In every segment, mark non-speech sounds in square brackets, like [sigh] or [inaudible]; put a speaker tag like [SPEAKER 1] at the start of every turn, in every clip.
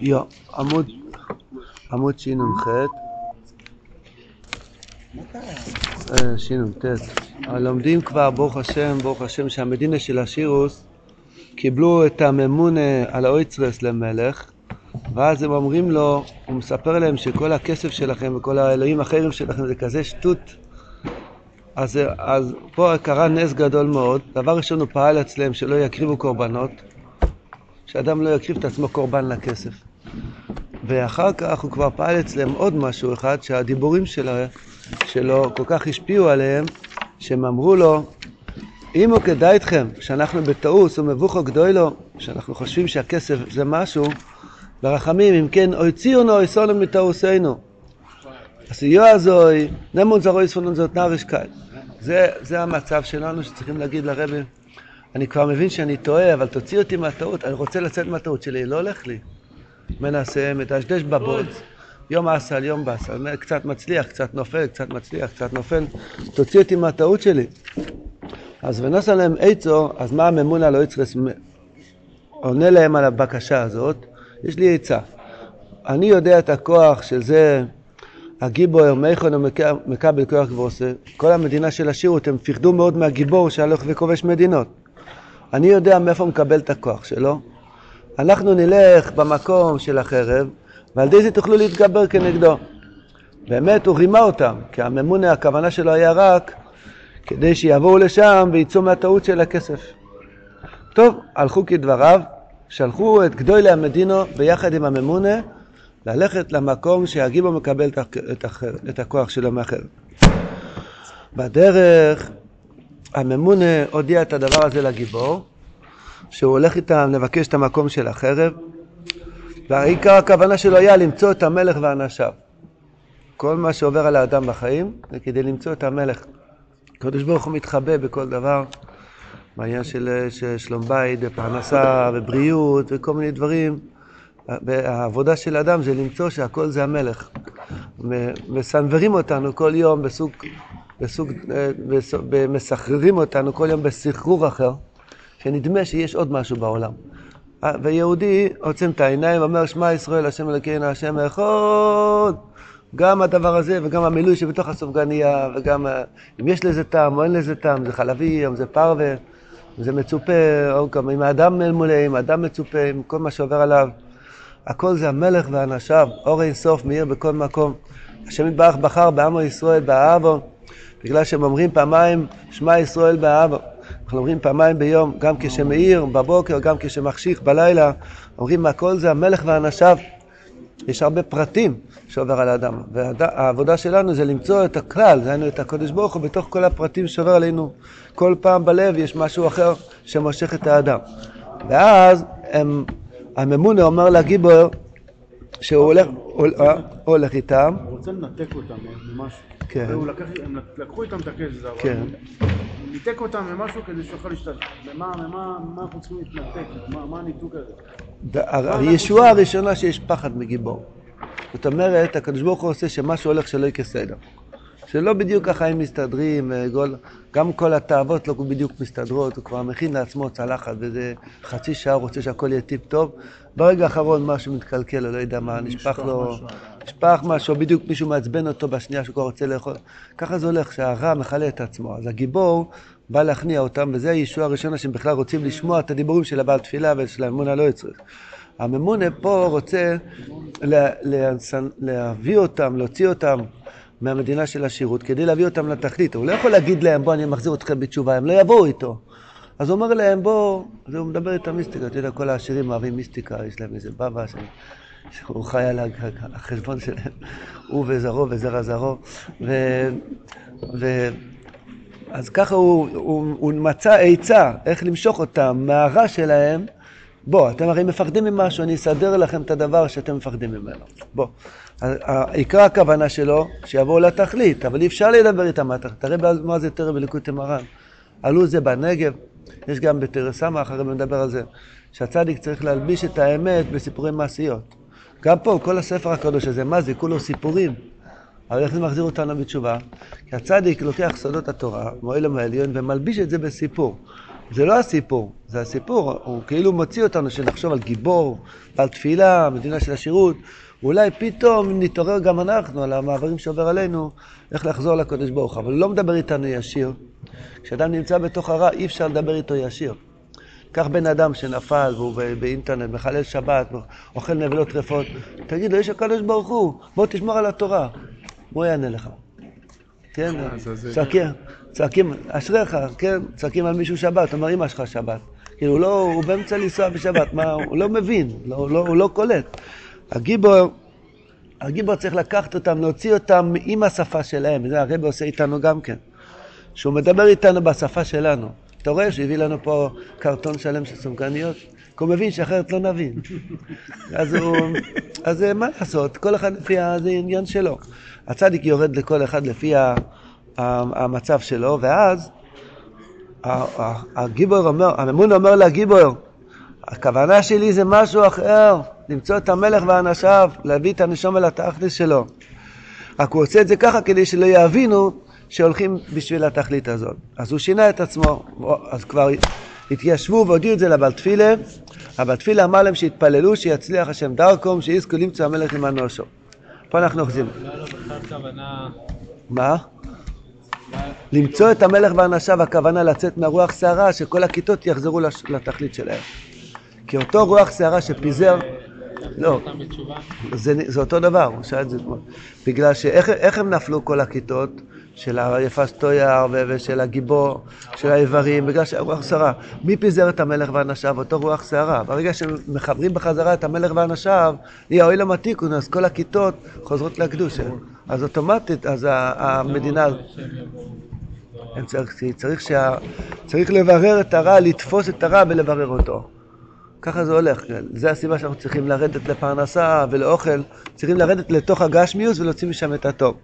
[SPEAKER 1] יו, עמוד, עמוד שנ"ח, אה, שנ"ט. לומדים כבר, ברוך השם, ברוך השם, שהמדינה של השירוס קיבלו את הממונה על האויצרס למלך, ואז הם אומרים לו, הוא מספר להם שכל הכסף שלכם וכל האלוהים האחרים שלכם זה כזה שטות. אז, אז פה קרה נס גדול מאוד. דבר ראשון הוא פעל אצלם שלא יקריבו קורבנות, שאדם לא יקריב את עצמו קורבן לכסף. ואחר כך הוא כבר פעל אצלם עוד משהו אחד, שהדיבורים שלו, שלו כל כך השפיעו עליהם, שהם אמרו לו, אם הוא כדאי אתכם שאנחנו בטעות ומבוכו גדולו, שאנחנו חושבים שהכסף זה משהו, ברחמים, אם כן, אוי ציונו אוי סונם מטעוסינו. הסיוע הזוי, נמון זרוי ספונון זאת נריש קל. זה המצב שלנו שצריכים להגיד לרבי, אני כבר מבין שאני טועה, אבל תוציא אותי מהטעות, אני רוצה לצאת מהטעות שלי, לא הולך לי. מנסה, מדשדש בבוץ, יום אסל, יום באסל, קצת מצליח, קצת נופל, קצת מצליח, קצת נופל, תוציא אותי מהטעות שלי. אז ונוסע להם עצו, אז מה הממונה לא יצרס עונה להם על הבקשה הזאת? יש לי עצה. אני יודע את הכוח שזה הגיבור מייכון ומקבל כוח גבורסה. כל המדינה של השירות, הם פחדו מאוד מהגיבור שהלך וכובש מדינות. אני יודע מאיפה הוא מקבל את הכוח שלו. אנחנו נלך במקום של החרב, ועל ידי זה תוכלו להתגבר כנגדו. באמת הוא רימה אותם, כי הממונה, הכוונה שלו היה רק כדי שיבואו לשם ויצאו מהטעות של הכסף. טוב, הלכו כדבריו, שלחו את גדולי המדינו ביחד עם הממונה ללכת למקום שהגיבו מקבל את, הכוח שלו מאחר. בדרך הממונה הודיע את הדבר הזה לגיבור, שהוא הולך איתם לבקש את המקום של החרב, והעיקר הכוונה שלו היה למצוא את המלך ואנשיו. כל מה שעובר על האדם בחיים זה כדי למצוא את המלך. הקדוש ברוך הוא מתחבא בכל דבר, בעניין של, של שלום בית ופרנסה ובריאות וכל מיני דברים. העבודה של אדם זה למצוא שהכל זה המלך. מסנוורים אותנו כל יום בסוג, בסוג, אה, מסחררים אותנו כל יום בסחרור אחר, שנדמה שיש עוד משהו בעולם. אה, ויהודי עוצם את העיניים ואומר, שמע ישראל, השם אלוקינו, השם אחד. גם הדבר הזה וגם המילוי שבתוך הסופגניה, וגם אה, אם יש לזה טעם או אין לזה טעם, זה חלבי, אם זה פרווה, אם זה מצופה, או גם אם האדם מולא, אם האדם מצופה, עם כל מה שעובר עליו. הכל זה המלך ואנשיו, אור אין סוף מאיר בכל מקום. השם יתברך בחר בעמו ישראל באהבו, בגלל שהם אומרים פעמיים שמע ישראל באהבו. אנחנו אומרים פעמיים ביום, גם כשמאיר בבוקר, גם כשמחשיך בלילה, אומרים הכל זה המלך ואנשיו. יש הרבה פרטים שעובר על האדם, והעבודה שלנו זה למצוא את הכלל, דהיינו את הקודש ברוך הוא בתוך כל הפרטים שעובר עלינו. כל פעם בלב יש משהו אחר שמושך את האדם. ואז הם הממונה אומר לגיבור שהוא הולך, אה, הולך איתם.
[SPEAKER 2] הוא רוצה לנתק אותם ממשהו.
[SPEAKER 1] כן.
[SPEAKER 2] הם לקחו איתם את הכסף, אבל
[SPEAKER 1] כן.
[SPEAKER 2] הוא ניתק אותם ממשהו כדי שיוכל להשתלט. ממה אנחנו צריכים להתנתק? מה הניתוק הזה?
[SPEAKER 1] הישועה הראשונה שיש פחד מגיבור. זאת אומרת, הקדוש ברוך הוא עושה שמשהו הולך שלא יהיה כסדר. שלא בדיוק החיים מסתדרים, גם כל התאוות לא בדיוק מסתדרות, הוא כבר מכין לעצמו צלחת, וזה חצי שעה רוצה שהכל יהיה טיפ טוב, ברגע האחרון משהו מתקלקל, או לא יודע מה, נשפך לו, נשפך משהו, בדיוק מישהו מעצבן אותו בשנייה שהוא כבר רוצה לאכול. ככה זה הולך, שהרע מכלה את עצמו. אז הגיבור בא להכניע אותם, וזה הישוע הראשונה שהם בכלל רוצים לשמוע את הדיבורים של הבעל תפילה ושל האמונה לא יצריך. הממונה פה רוצה לה, להביא אותם, להוציא אותם מהמדינה של השירות כדי להביא אותם לתכלית. הוא לא יכול להגיד להם, בוא אני מחזיר אתכם בתשובה, הם לא יבואו איתו. אז הוא אומר להם, בוא, אז הוא מדבר איתם מיסטיקה, אתה יודע, כל העשירים אוהבים מיסטיקה, יש להם איזה בבא שהוא חי על החשבון שלהם, [laughs] הוא וזרעו וזרע זרעו. ו... ו... אז ככה הוא, הוא, הוא מצא עצה איך למשוך אותם מהרע שלהם. בוא, אתם הרי מפחדים ממשהו, אני אסדר לכם את הדבר שאתם מפחדים ממנו. בוא. עיקר הכוונה שלו, שיבואו לתכלית, אבל אי אפשר לדבר איתם מה התכלית. תראה מה זה תראה בליקוטי מרן. עלו זה בנגב, יש גם בתרא סמך, הרב מדבר על זה, שהצדיק צריך להלביש את האמת בסיפורי מעשיות. גם פה, כל הספר הקדוש הזה, מה זה? כולו סיפורים. אבל איך זה מחזיר אותנו בתשובה? כי הצדיק לוקח סודות התורה, מועל העליון, ומלביש את זה בסיפור. זה לא הסיפור, זה הסיפור, הוא כאילו מוציא אותנו שנחשוב על גיבור, על תפילה, מדינה של השירות, אולי פתאום נתעורר גם אנחנו על המעברים שעובר עלינו, איך לחזור לקודש ברוך הוא, אבל הוא לא מדבר איתנו ישיר. כשאדם נמצא בתוך הרע, אי אפשר לדבר איתו ישיר. קח בן אדם שנפל והוא באינטרנט, מחלל שבת, אוכל נבלות טרפות, תגיד לו, יש הקדוש ברוך הוא, בוא תשמור על התורה. הוא יענה לך. כן, צועקים, צועקים, אשריך, כן, צועקים על מישהו שבת, אומר אמא שלך שבת. כאילו, לא, הוא באמצע לנסוע בשבת, מה, הוא לא מבין, לא, לא, הוא לא קולט. הגיבור, הגיבור צריך לקחת אותם, להוציא אותם עם השפה שלהם, זה הרב עושה איתנו גם כן. שהוא מדבר איתנו בשפה שלנו. אתה רואה שהוא הביא לנו פה קרטון שלם של סומכניות? כי הוא מבין שאחרת לא נבין. אז הוא, אז מה לעשות, כל אחד לפי זה עניין שלו. הצדיק יורד לכל אחד לפי המצב שלו, ואז הגיבור אומר, הממון אומר לגיבור, הכוונה שלי זה משהו אחר, למצוא את המלך ואנשיו, להביא את הנשום אל התכלס שלו. רק הוא עושה את זה ככה כדי שלא יבינו שהולכים בשביל התכלית הזאת. אז הוא שינה את עצמו, אז כבר התיישבו והודיעו את זה לבל תפילה, הבל תפילה אמר להם שיתפללו שיצליח השם דרכום, שיזכו למצוא המלך עם אנושו. פה אנחנו אוחזים. מה? למצוא את המלך ואנשיו, הכוונה לצאת מהרוח סערה, שכל הכיתות יחזרו לתכלית שלהם. כי אותו רוח סערה שפיזר... לא, זה, זה אותו דבר, הוא שאל את זה אתמול. בגלל שאיך הם נפלו כל הכיתות? של היפה סטויאר ושל הגיבור, של האיברים, בגלל שהרוח סערה. מי פיזר את המלך ואנשיו? אותו רוח סערה. ברגע שמחברים בחזרה את המלך ואנשיו, נהיה אוי למתיקון, אז כל הכיתות חוזרות לקדושה. אז אוטומטית, אז המדינה... צריך, צריך, שה, צריך לברר את הרע, לתפוס את הרע ולברר אותו. ככה זה הולך. זה הסיבה שאנחנו צריכים לרדת לפרנסה ולאוכל. צריכים לרדת לתוך הגשמיוס ולהוציא משם את הטוב.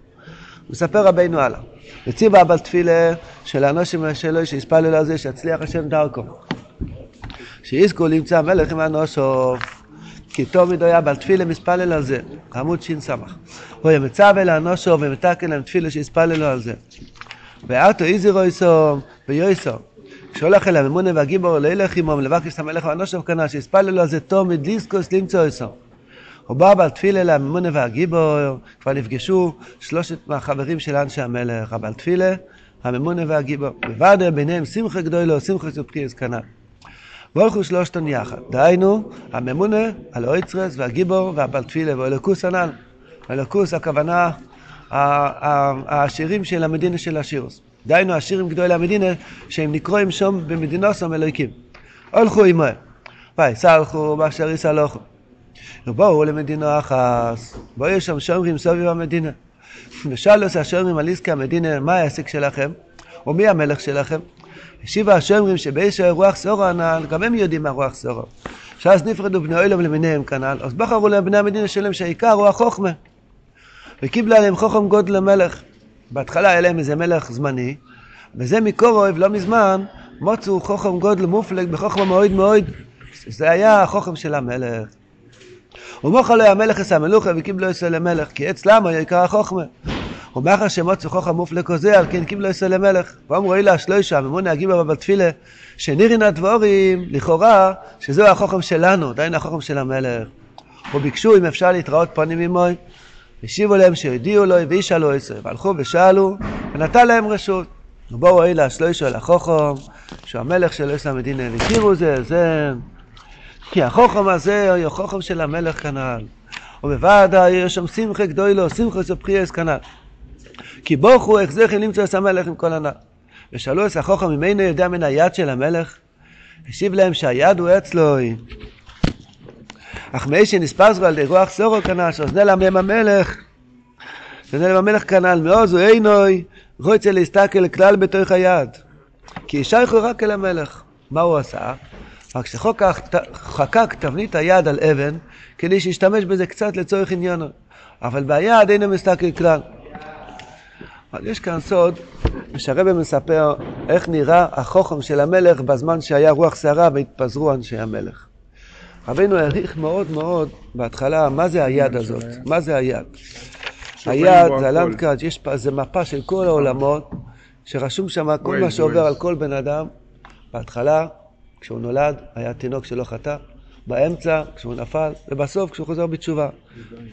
[SPEAKER 1] מספר רבינו הלאה. וציווה אבל תפילה של האנושים שלו שיספלל על זה שיצליח השם דרכו. שיזכו למצוא המלך עם האנושו. כי טוב מדי היה בעל תפילה מספלל על זה. עמוד ש"ס. הוא ימצא לאנושו ומתקן להם תפילה שיספללו על זה. וארתו איזירו איסו ויועסו. כשהולך אל הממונה והגיבור לא ילך עמם לבקש את המלך ואנושו כנראה שיספללו על זה טוב מדליסקוס למצוא איסו. הוא בא בעל תפילה לממונה והגיבור, כבר נפגשו שלושת מהחברים של אנשי המלך, הבעל תפילה, הממונה והגיבור. ובאדר ביניהם שמחה גדולו, שמחה סופחיאס כנ"ל. והולכו שלושתן יחד. דהיינו, הממונה, הלאויצרס והגיבור והבעל תפילה ואלוקוס הנ"ל. אלוקוס הכוונה העשירים של המדינה של השירוס. דהיינו השירים גדולי המדינה שהם נקרואים שום במדינוסום אלוהיקים. הולכו עמהם. ויי, סלחו באשר יסלחו. ובואו למדינה אחת, בואו שם שומרים סביב המדינה. ושאלו את השומרים על עסקי המדינה, מה העסק שלכם? או מי המלך שלכם? השיבה השומרים שבאיש רוח סורו הנ"ל, גם הם יודעים מה רוח סורו. שאז נפרדו בני אוילום למיניהם כנ"ל, אז בחרו להם בני המדינה שלהם שהעיקר הוא החוכמה. וקיבלה עליהם חוכם גודל למלך. בהתחלה היה להם איזה מלך זמני, וזה מקור אוהב לא מזמן, מוצאו חוכם גודל מופלג בחוכמה מאוד מאוד. זה היה החוכם של המלך. ומוכל לו המלך עשה מלוכה וקיבלו עשה למלך, כי עץ למה יקרא החוכמה. ומאחר שמוצא חוכם מופלג כזה, על כן קיבלו עשה למלך. ואמרו אלה השלושה, ממונה הגיבה בתפילה, שנירין הדבורים, לכאורה, שזהו החוכם שלנו, דהיינו החוכם של המלך. וביקשו אם אפשר להתראות פנים עמוי. השיבו להם שהודיעו לו וישאלו עשר, והלכו ושאלו, ונתן להם רשות. ובואו אלה השלושה אל החוכם, שהוא המלך של עשר המדינה, והכירו זה, זה כי החוכם הזה הוא החוכם של המלך כנ"ל. ובוודאי יש שם שמחה גדולו, שמחה סופחייס כנ"ל. כי בוכו החזכי למצוא את המלך עם כל הנ"ל. ושאלו את החוכם ממנו יודע מן היד של המלך? השיב להם שהיד הוא אצלו. אך מי שנספסו על ידי רוח סורו כנ"ל, שאוזנה להם המלך, שאוזנה להם המלך כנ"ל, מעוז הוא עינוי, רוצה להסתכל כלל בתוך היד. כי ישייכו רק אל המלך. מה הוא עשה? רק שחקק תבנית היד על אבן, כדי שישתמש בזה קצת לצורך עניינו. אבל ביד אינו מסתכל כלל. אבל יש כאן סוד, שהרבא מספר איך נראה החוכם של המלך בזמן שהיה רוח סערה והתפזרו אנשי המלך. רבינו העריך מאוד מאוד בהתחלה מה זה היד הזאת, מה זה היד. היד זה הלנדקאץ', יש איזה מפה של כל העולמות, שרשום שם כל מה שעובר על כל בן אדם, בהתחלה, כשהוא נולד, היה תינוק שלא חטא, באמצע, כשהוא נפל, ובסוף, כשהוא חוזר בתשובה.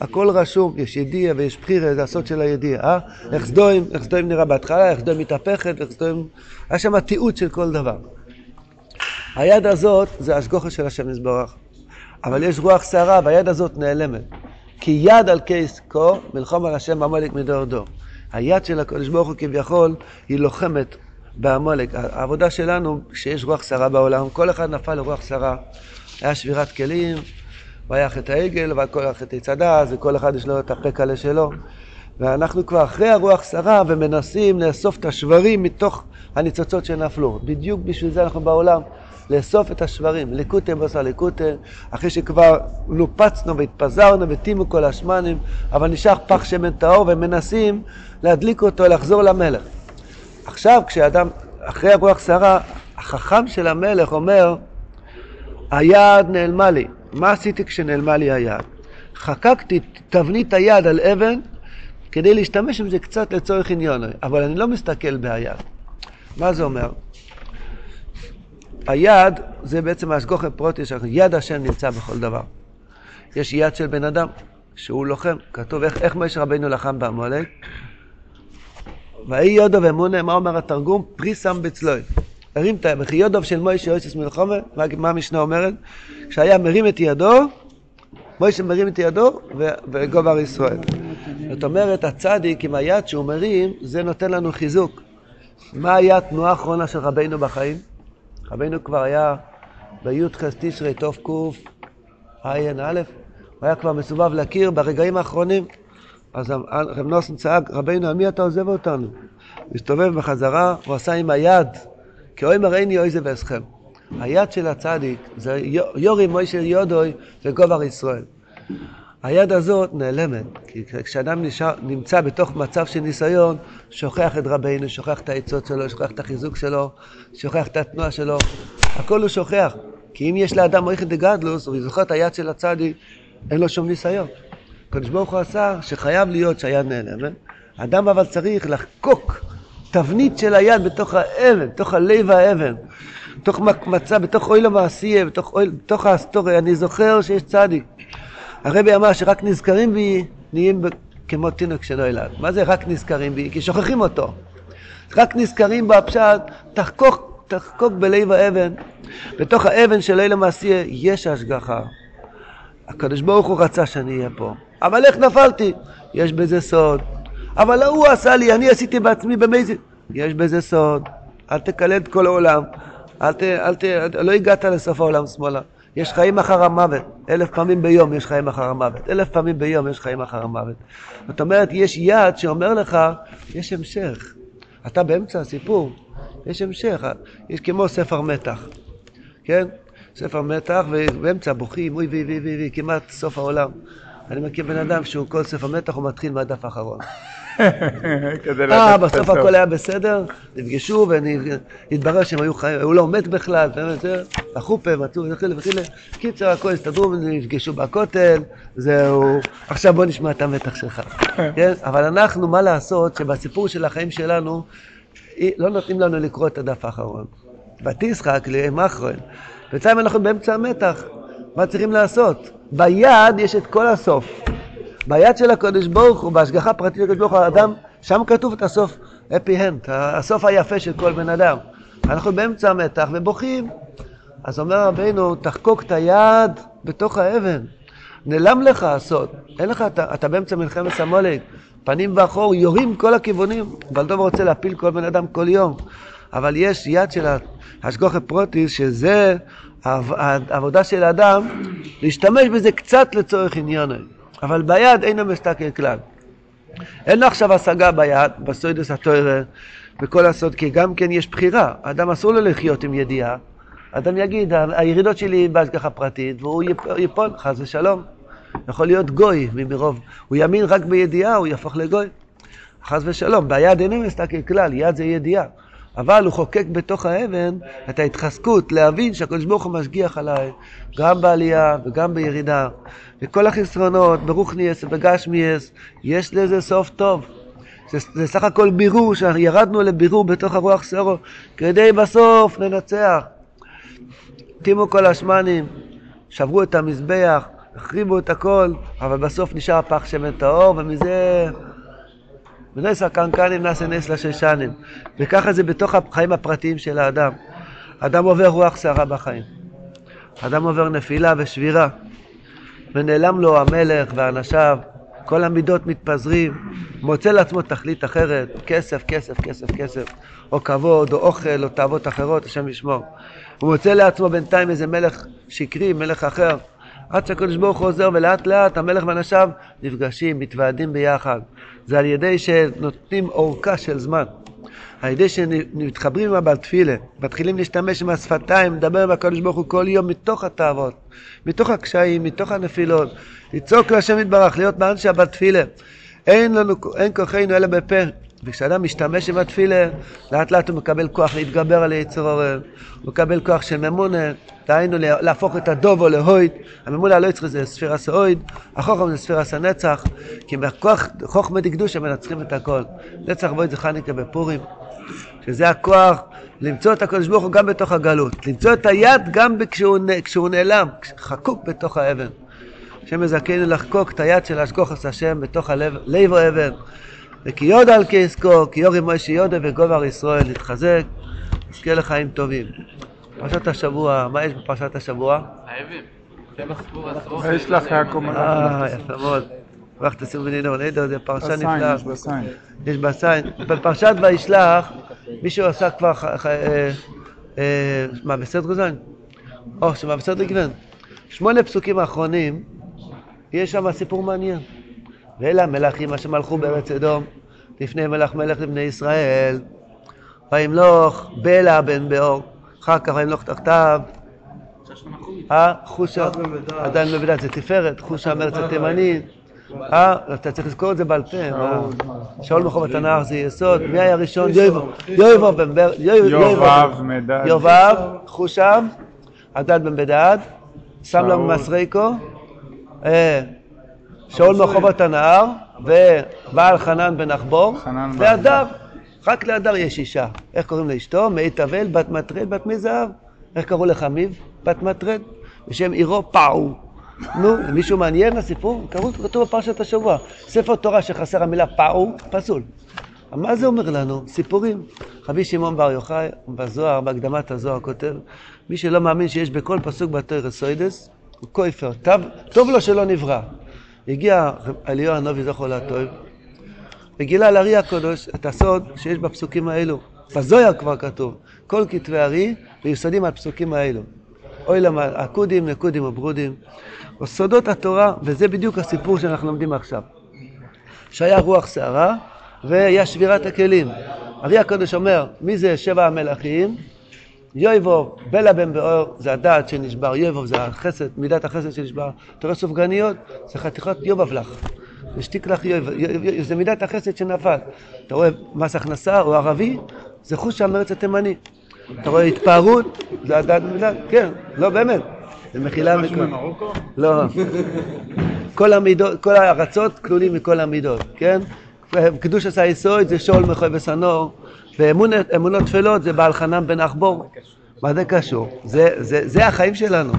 [SPEAKER 1] הכל רשום, יש ידיעה ויש בחירה, זה הסוד של הידיעה, אה? איך סדוים, איך סדוים נראה בהתחלה, איך סדוים מתהפכת, איך סדוים... היה שם תיעוד של כל דבר. היד הזאת זה השגוחה של השם יזברך. אבל יש רוח סערה והיד הזאת נעלמת. כי יד על קייס כה, מלחום על השם עמלק מדור דור. היד של הקדוש ברוך הוא כביכול, היא לוחמת בעמלק. העבודה שלנו, כשיש רוח סערה בעולם, כל אחד נפל לרוח סערה. היה שבירת כלים, והיה חטא העגל, וכל החטא צדה, וכל אחד יש לו את הפקלה שלו. ואנחנו כבר אחרי הרוח סערה ומנסים לאסוף את השברים מתוך הניצוצות שנפלו. בדיוק בשביל זה אנחנו בעולם. לאסוף את השברים, ליקוטה בשר ליקוטה, אחרי שכבר נופצנו והתפזרנו וטימו כל השמנים, אבל נשאר פח שמן טהור ומנסים להדליק אותו, לחזור למלך. עכשיו כשאדם, אחרי הרוח סערה, החכם של המלך אומר, היד נעלמה לי. מה עשיתי כשנעלמה לי היד? חקקתי תבנית היד על אבן כדי להשתמש עם זה קצת לצורך עניון, אבל אני לא מסתכל ביד. מה זה אומר? היד זה בעצם השגוחי פרוטיס, יד השם נמצא בכל דבר. יש יד של בן אדם שהוא לוחם, כתוב איך, איך משה רבינו לחם בעמלק. ויהי יודו ואמונה, מה אומר התרגום? פרי שם בצלוי. הרים את היד, וכי יודו של מוישה יוסס מלחומה, מה, המשנה אומרת? כשהיה מרים את ידו, מוישה מרים את ידו וגובר ישראל. זאת אומרת, הצדיק עם היד שהוא מרים, זה נותן לנו חיזוק. מה היה התנועה האחרונה של רבינו בחיים? רבינו כבר היה בי"ח תשרי תקע"א, הוא היה כבר מסובב לקיר ברגעים האחרונים. אז רב נוסן צעק, רבינו, על מי אתה עוזב אותנו? הוא הסתובב בחזרה, הוא עשה עם היד, כי אוי מראיני אוי זה ואסכם. היד של הצדיק זה יורי מוישה יודוי וגובר ישראל. היד הזאת נעלמת, כי כשאדם נשאר, נמצא בתוך מצב של ניסיון, שוכח את רבינו, שוכח את העצות שלו, שוכח את החיזוק שלו, שוכח את התנועה שלו, הכל הוא שוכח. כי אם יש לאדם מויכת דגדלוס, הוא זוכר את היד של הצדיק, אין לו שום ניסיון. הקדוש ברוך הוא עשה שחייב להיות שהיד נעלמת. אדם אבל צריך לחקוק תבנית של היד בתוך האבן, בתוך הלב האבן, בתוך מצב, בתוך אוי למעשייה, בתוך, בתוך האסטוריה. אני זוכר שיש צדיק. הרבי אמר שרק נזכרים בי נהיים כמו תינוק שלא ילד. מה זה רק נזכרים בי? כי שוכחים אותו. רק נזכרים בפשט, תחקוק, תחקוק בלב האבן. בתוך האבן של לילה מעשייה יש השגחה. הקדוש ברוך הוא רצה שאני אהיה פה. אבל איך נפלתי? יש בזה סוד. אבל הוא עשה לי, אני עשיתי בעצמי במזיד. יש בזה סוד. אל תקלד כל העולם. אל ת, אל ת, לא הגעת לסוף העולם שמאלה. יש חיים אחר המוות. אלף פעמים ביום יש חיים אחר המוות. אלף פעמים ביום יש חיים אחר המוות. זאת אומרת, יש יד שאומר לך, יש המשך. אתה באמצע הסיפור, יש המשך. יש כמו ספר מתח, כן? ספר מתח, ובאמצע בוכים, אוי וי וי וי וי, כמעט סוף העולם. אני מכיר בן אדם שהוא כל ספר מתח, הוא מתחיל מהדף האחרון. [laughs] אה, בסוף הכל היה בסדר, נפגשו והתברר שהם היו חיים, הוא לא מת בכלל, החופה, מצאו וכולי וכולי. קיצר, הכל הסתדרו ונפגשו בכותל, זהו, עכשיו בוא נשמע את המתח שלך. [laughs] כן? אבל אנחנו, מה לעשות, שבסיפור של החיים שלנו, לא נותנים לנו לקרוא את הדף האחרון. ותשחק למאחרון. בינתיים אנחנו באמצע המתח, מה צריכים לעשות? ביד יש את כל הסוף. ביד של הקודש ברוך הוא, בהשגחה פרטית של הקודש ברוך הוא, האדם, שם כתוב את הסוף, אפי הנט, הסוף היפה של כל בן אדם. אנחנו באמצע המתח ובוכים. אז אומר רבינו, תחקוק את היד בתוך האבן. נעלם לך הסוד. אין לך, אתה, אתה באמצע מלחמת המולק, פנים ואחור, יורים כל הכיוונים. בלדוב רוצה להפיל כל בן אדם כל יום. אבל יש יד של השגוחי פרוטיס, שזה העבודה של האדם, להשתמש בזה קצת לצורך עניון. אבל ביד אינו מסתכל כלל. אין לו עכשיו השגה ביד, בסוידוס התוירה, בכל הסוד, כי גם כן יש בחירה. אדם אסור לו לחיות עם ידיעה. אדם יגיד, הירידות שלי בהשגחה פרטית, והוא ייפול, חס ושלום. יכול להיות גוי מרוב, הוא יאמין רק בידיעה, הוא יהפוך לגוי. חס ושלום, ביד אינו מסתכל כלל, יד זה ידיעה. אבל הוא חוקק בתוך האבן את ההתחזקות, להבין שהקדוש ברוך הוא משגיח עליי, גם בעלייה וגם בירידה. וכל החסרונות, ברוך ברוכניאס ובגשמיאס, יש לזה סוף טוב. זה, זה סך הכל בירור, שירדנו לבירור בתוך הרוח סרו, כדי בסוף לנצח. טימו כל השמנים, שברו את המזבח, החריבו את הכל, אבל בסוף נשאר פח שמן טהור, ומזה... ונס הקנקנים נעשה נס לששנים. וככה זה בתוך החיים הפרטיים של האדם. אדם עובר רוח סערה בחיים. אדם עובר נפילה ושבירה, ונעלם לו המלך ואנשיו, כל המידות מתפזרים, מוצא לעצמו תכלית אחרת, כסף, כסף, כסף, כסף, או כבוד, או אוכל, או תאוות אחרות, השם ישמור. הוא מוצא לעצמו בינתיים איזה מלך שקרי, מלך אחר, עד שהקדוש ברוך הוא עוזר, ולאט לאט המלך ואנשיו נפגשים, מתוועדים ביחד. זה על ידי שנותנים אורכה של זמן. על ידי שמתחברים עם הבעל תפילה, מתחילים להשתמש עם השפתיים, לדבר עם הקדוש ברוך הוא כל יום מתוך התאוות, מתוך הקשיים, מתוך הנפילות, לצעוק להשם יתברך, להיות באנשי הבעל תפילה. אין אין כוחנו אלא בפה. וכשאדם משתמש עם התפילה, לאט לאט הוא מקבל כוח להתגבר על יצר אורן, הוא מקבל כוח של ממונה, דהיינו להפוך את הדובו להויד, הממונה הלא יצר זה ספירה סאויד, החוכם זה ספירה סנצח, כי בכוח חוכמה דקדושה מנצחים את הכל. נצח ואויד זה חניקה בפורים, שזה הכוח למצוא את הקדוש ברוך הוא גם בתוך הגלות, למצוא את היד גם כשהוא, כשהוא נעלם, חקוק בתוך האבן. השם מזכנו לחקוק את היד של אשכוחס השם בתוך הלב, לב האבן. וכי יודע על כעסקו, כי יורי מוישי יודע וגובר ישראל, להתחזק, נזכה לחיים טובים. פרשת השבוע, מה יש בפרשת השבוע?
[SPEAKER 3] חייבים.
[SPEAKER 2] יש לך יעקב
[SPEAKER 1] אה, יפה מאוד. ברח תשימו בנינו, נהדר, זה פרשה נפלאה.
[SPEAKER 2] יש בסיין.
[SPEAKER 1] יש בסיין. בפרשת וישלח, מישהו עשה כבר, אה, אה, מה, בסדר גוזן? או, שמה, בסדר גוון. שמונה פסוקים האחרונים, יש שם סיפור מעניין. ואלה המלכים אשר מלכו בארץ אדום, לפני מלך מלך לבני ישראל. וימלוך בלע בן באור, אחר כך וימלוך תחתיו. אה, חושה, עדיין לא בדעת, זה תפארת, חושה מרץ התימני. אה, אתה צריך לזכור את זה בעל פה? שאול מחובת הנהר זה יסוד, מי היה ראשון? יויבו בן בר,
[SPEAKER 2] יובב מדד.
[SPEAKER 1] יובב, חושב, עדד בן בדד, סמלה
[SPEAKER 2] שאול.
[SPEAKER 1] מסריקו, אה, שאול מחובות הנהר, ובעל חנן בן
[SPEAKER 2] בן
[SPEAKER 1] והדר, רק להדר יש אישה. איך קוראים לאשתו? מאי תבל, בת מטרד, בת מי זהב. איך קראו לחמיב? בת מטרד, בשם עירו פאו. נו, מישהו מעניין הסיפור? קראו, כתוב בפרשת השבוע. ספר תורה שחסר המילה פאו, פסול. מה זה אומר לנו? סיפורים. רבי שמעון בר יוחאי, בזוהר, בהקדמת הזוהר, כותב, מי שלא מאמין שיש בכל פסוק בתוירס סוידס, הוא כויפר. טוב לו שלא נברא. הגיע אליהו הנובי זכרו לטוב, וגילה לארי הקדוש את הסוד שיש בפסוקים האלו. בזויר כבר כתוב, כל כתבי ארי מיוסדים על פסוקים האלו. אוי למה, עקודים, נקודים וברודים. סודות התורה, וזה בדיוק הסיפור שאנחנו לומדים עכשיו. שהיה רוח סערה והיה שבירת הכלים. ארי הקדוש אומר, מי זה שבע המלכים? יויבוב, בלה בן באור, זה הדעת שנשבר, יויבוב זה החסד, מידת החסד שנשבר. אתה רואה סופגניות? זה חתיכות יובב לך. זה שתיק לך יויבוב, יו- זה מידת החסד שנפל. אתה רואה מס הכנסה או ערבי? זה חוש המרץ התימני. אתה רואה התפארות? זה הדעת מידת, כן, לא באמת. זה מחילה מכל. לא. [laughs] כל המידות, כל הארצות כלולים מכל המידות, כן? קדוש עשה יסוד זה שאול מחוי ושנור, ואמונות טפלות זה בעל חנן בן אחבור. מה זה קשור? זה, זה, זה החיים שלנו.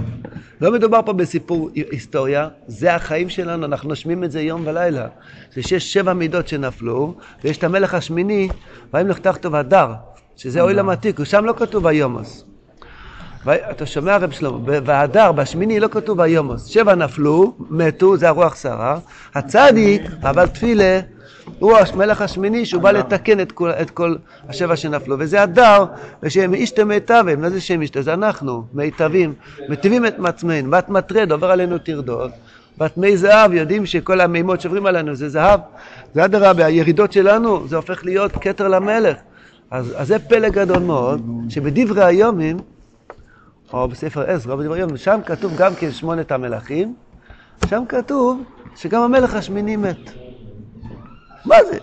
[SPEAKER 1] לא מדובר פה בסיפור היסטוריה, זה החיים שלנו, אנחנו נושמים את זה יום ולילה. זה שיש שבע מידות שנפלו, ויש את המלך השמיני, ויהי לך תחתו הדר, שזה אוי למתיק, ושם לא כתוב היומוס. אתה שומע רב שלמה, ב- והדר, בשמיני לא כתוב היומוס. שבע נפלו, מתו, זה הרוח שרה. הצדיק, אבל תפילה, הוא המלך השמיני שהוא בא לתקן את כל, את כל השבע שנפלו. וזה הדר, ושהם אישתם מיטבים. מה זה שהם אישתם? זה אנחנו, מיטבים. מטיבים את מעצמנו. בת מטרד, עובר עלינו טרדות. בת מי זהב, יודעים שכל המימות שעוברים עלינו זה זהב. זה אדרבה, הירידות שלנו, זה הופך להיות כתר למלך. אז, אז זה פלא גדול מאוד, שבדברי היומים, או בספר עזרא, בדברי יום, שם כתוב גם כן שמונת המלכים, שם כתוב שגם המלך השמיני מת. מה זה?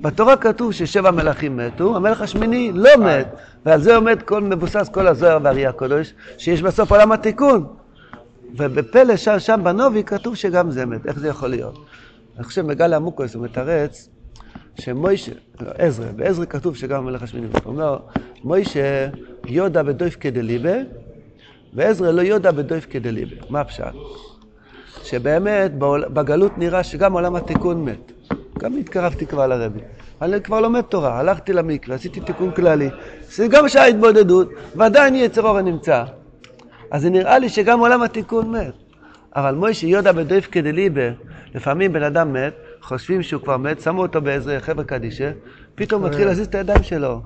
[SPEAKER 1] בתורה כתוב ששבע מלכים מתו, המלך השמיני לא מת, ועל זה עומד כל, מבוסס כל הזוהר והארי הקדוש, שיש בסוף עולם התיקון. ובפלא שם, שם בנובי כתוב שגם זה מת, איך זה יכול להיות? אני חושב מגל עמוקוס הוא מתרץ שמוישה, עזרא, בעזרא כתוב שגם המלך השמיני, הוא אומר, מוישה יודע בדויף כדליבה, ועזרא לא יודע בדויף כדליבה. מה הפשט? שבאמת בגלות נראה שגם עולם התיקון מת. גם התקרבתי כבר לרבי. אני כבר לומד תורה, הלכתי למקרה, עשיתי תיקון כללי. זה גם שעה התבודדות, ועדיין יצר אור הנמצא. אז זה נראה לי שגם עולם התיקון מת. אבל מוישה יודע בדויף כדליבה, לפעמים בן אדם מת, חושבים שהוא כבר מת, שמו אותו באיזה חבר'ה קדישה, פתאום מתחיל להזיז את הידיים שלו.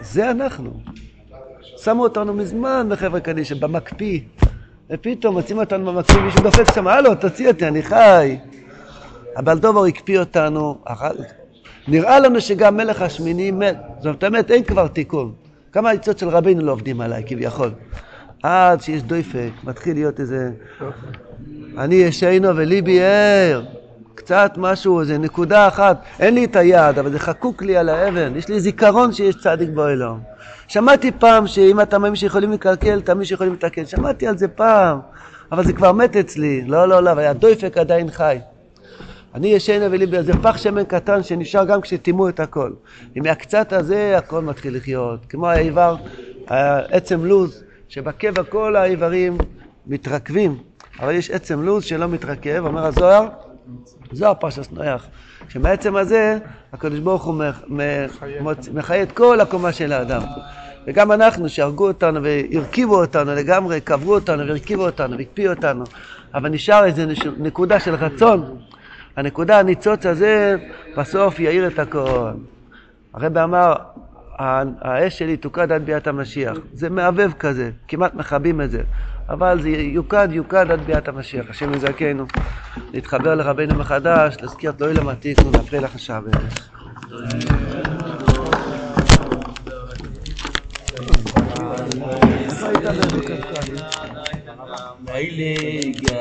[SPEAKER 1] זה אנחנו. שמו אותנו מזמן בחבר'ה קדישה, במקפיא. ופתאום מוצאים אותנו במקפיא, מישהו דופק שם, הלו, תוציא אותי, אני חי. הבלדובר הקפיא אותנו, נראה לנו שגם מלך השמיני מת. זאת אומרת, אין כבר תיקון. כמה עצות של רבינו לא עובדים עליי, כביכול. עד שיש דויפק, מתחיל להיות איזה... אני ישנו וליבי ער. קצת משהו, איזה נקודה אחת. אין לי את היד, אבל זה חקוק לי על האבן. יש לי זיכרון שיש צדיק באלוהים. שמעתי פעם שאם אתה מאמין שיכולים לקלקל, תאמין שיכולים לתקן. שמעתי על זה פעם, אבל זה כבר מת אצלי. לא, לא, לא, והדויפק עדיין חי. אני ישנה וליבי, זה פח שמן קטן שנשאר גם כשטימאו את הכל. ומהקצת הזה הכל מתחיל לחיות. כמו האיבר, עצם לוז, שבקבע כל האיברים מתרכבים, אבל יש עצם לוז שלא מתרכב, אומר הזוהר, זוהר פרשס נויח, שמעצם הזה הקדוש ברוך הוא מחיה את כל הקומה של האדם. וגם אנחנו, שהרגו אותנו והרכיבו אותנו לגמרי, קברו אותנו והרכיבו אותנו והקפיאו אותנו, אבל נשאר איזו נקודה של רצון. הנקודה הניצוץ הזה בסוף יאיר את הכל. הרב אמר, האש שלי תוקד עד ביאת המשיח. זה מהבהב כזה, כמעט מכבים את זה. אבל זה יוקד, יוקד עד ביאת המשיח. השם יזכנו להתחבר לרבנו מחדש, להזכיר את לא ילם עתיק ונפריע לך שעה בערך.
[SPEAKER 3] Heilige